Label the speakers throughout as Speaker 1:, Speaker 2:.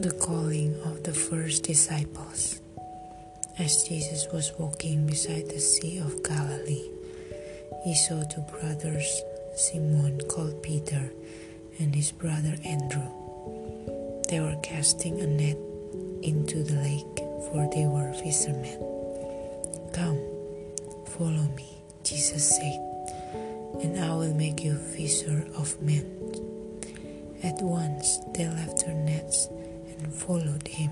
Speaker 1: The calling of the first disciples. As Jesus was walking beside the Sea of Galilee, he saw two brothers, Simon called Peter and his brother Andrew. They were casting a net into the lake, for they were fishermen. Come, follow me, Jesus said, and I will make you fisher of men. At once they left their nets followed him.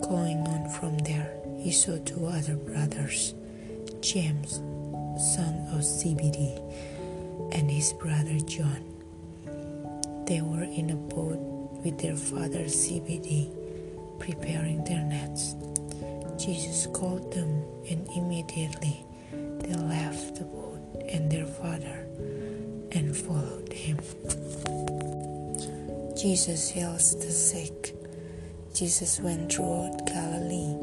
Speaker 1: Going on from there, he saw two other brothers, James, son of Zebedee, and his brother John. They were in a boat with their father Zebedee, preparing their nets. Jesus called them, and immediately they left the boat and their father Jesus heals the sick. Jesus went throughout Galilee,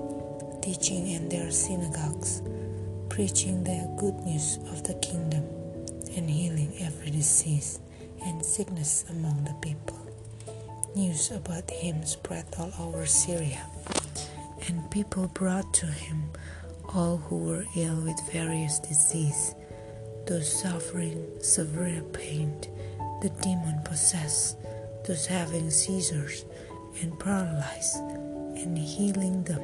Speaker 1: teaching in their synagogues, preaching the good news of the kingdom, and healing every disease and sickness among the people. News about him spread all over Syria, and people brought to him all who were ill with various diseases, those suffering severe pain, the demon possessed having seizures and paralyzed, and healing them.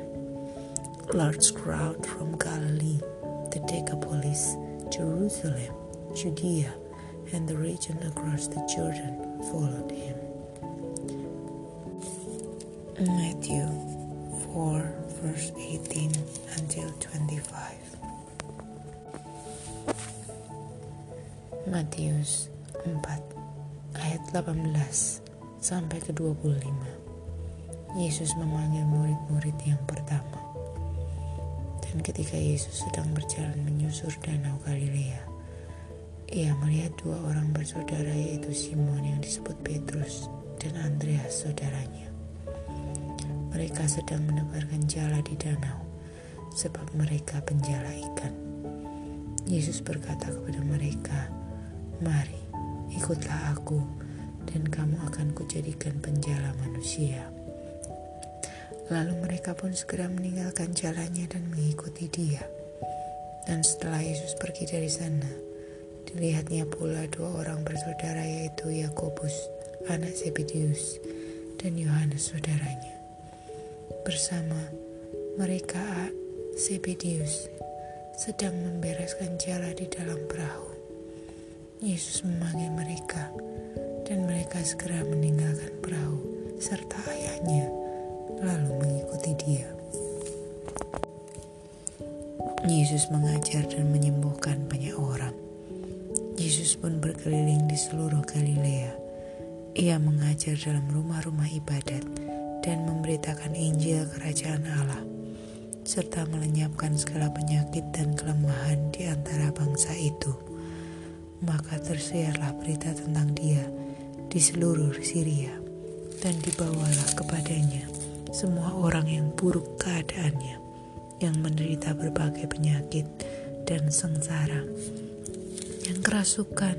Speaker 1: Large crowd from Galilee, the Decapolis, Jerusalem, Judea, and the region across the Jordan followed him. Matthew 4 verse 18 until 25. Matius 4 ayat 18 sampai ke 25. Yesus memanggil murid-murid yang pertama. Dan ketika Yesus sedang berjalan menyusur danau Galilea, ia melihat dua orang bersaudara yaitu Simon yang disebut Petrus dan Andreas saudaranya. Mereka sedang menebarkan jala di danau sebab mereka penjala ikan. Yesus berkata kepada mereka, "Mari, ikutlah aku." Dan kamu akan kujadikan penjala manusia. Lalu mereka pun segera meninggalkan jalannya dan mengikuti dia. Dan setelah Yesus pergi dari sana, dilihatnya pula dua orang bersaudara yaitu Yakobus, anak Zebedius, dan Yohanes saudaranya. Bersama mereka Zebedius sedang membereskan jala di dalam perahu. Yesus memanggil mereka dan mereka segera meninggalkan perahu serta ayahnya, lalu mengikuti dia. Yesus mengajar dan menyembuhkan banyak orang. Yesus pun berkeliling di seluruh Galilea. Ia mengajar dalam rumah-rumah ibadat dan memberitakan Injil Kerajaan Allah, serta melenyapkan segala penyakit dan kelemahan di antara bangsa itu. Maka tersiarlah berita tentang Dia di seluruh Syria, dan dibawalah kepadanya semua orang yang buruk keadaannya, yang menderita berbagai penyakit dan sengsara, yang kerasukan,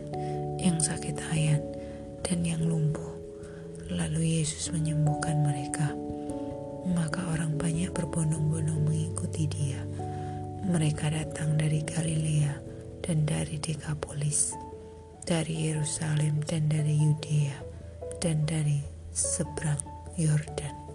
Speaker 1: yang sakit hayan, dan yang lumpuh. Lalu Yesus menyembuhkan mereka. Maka orang banyak berbondong-bondong mengikuti dia. Mereka datang dari Galilea dan dari Dekapolis dari Yerusalem dan dari Yudea dan dari seberang Yordan.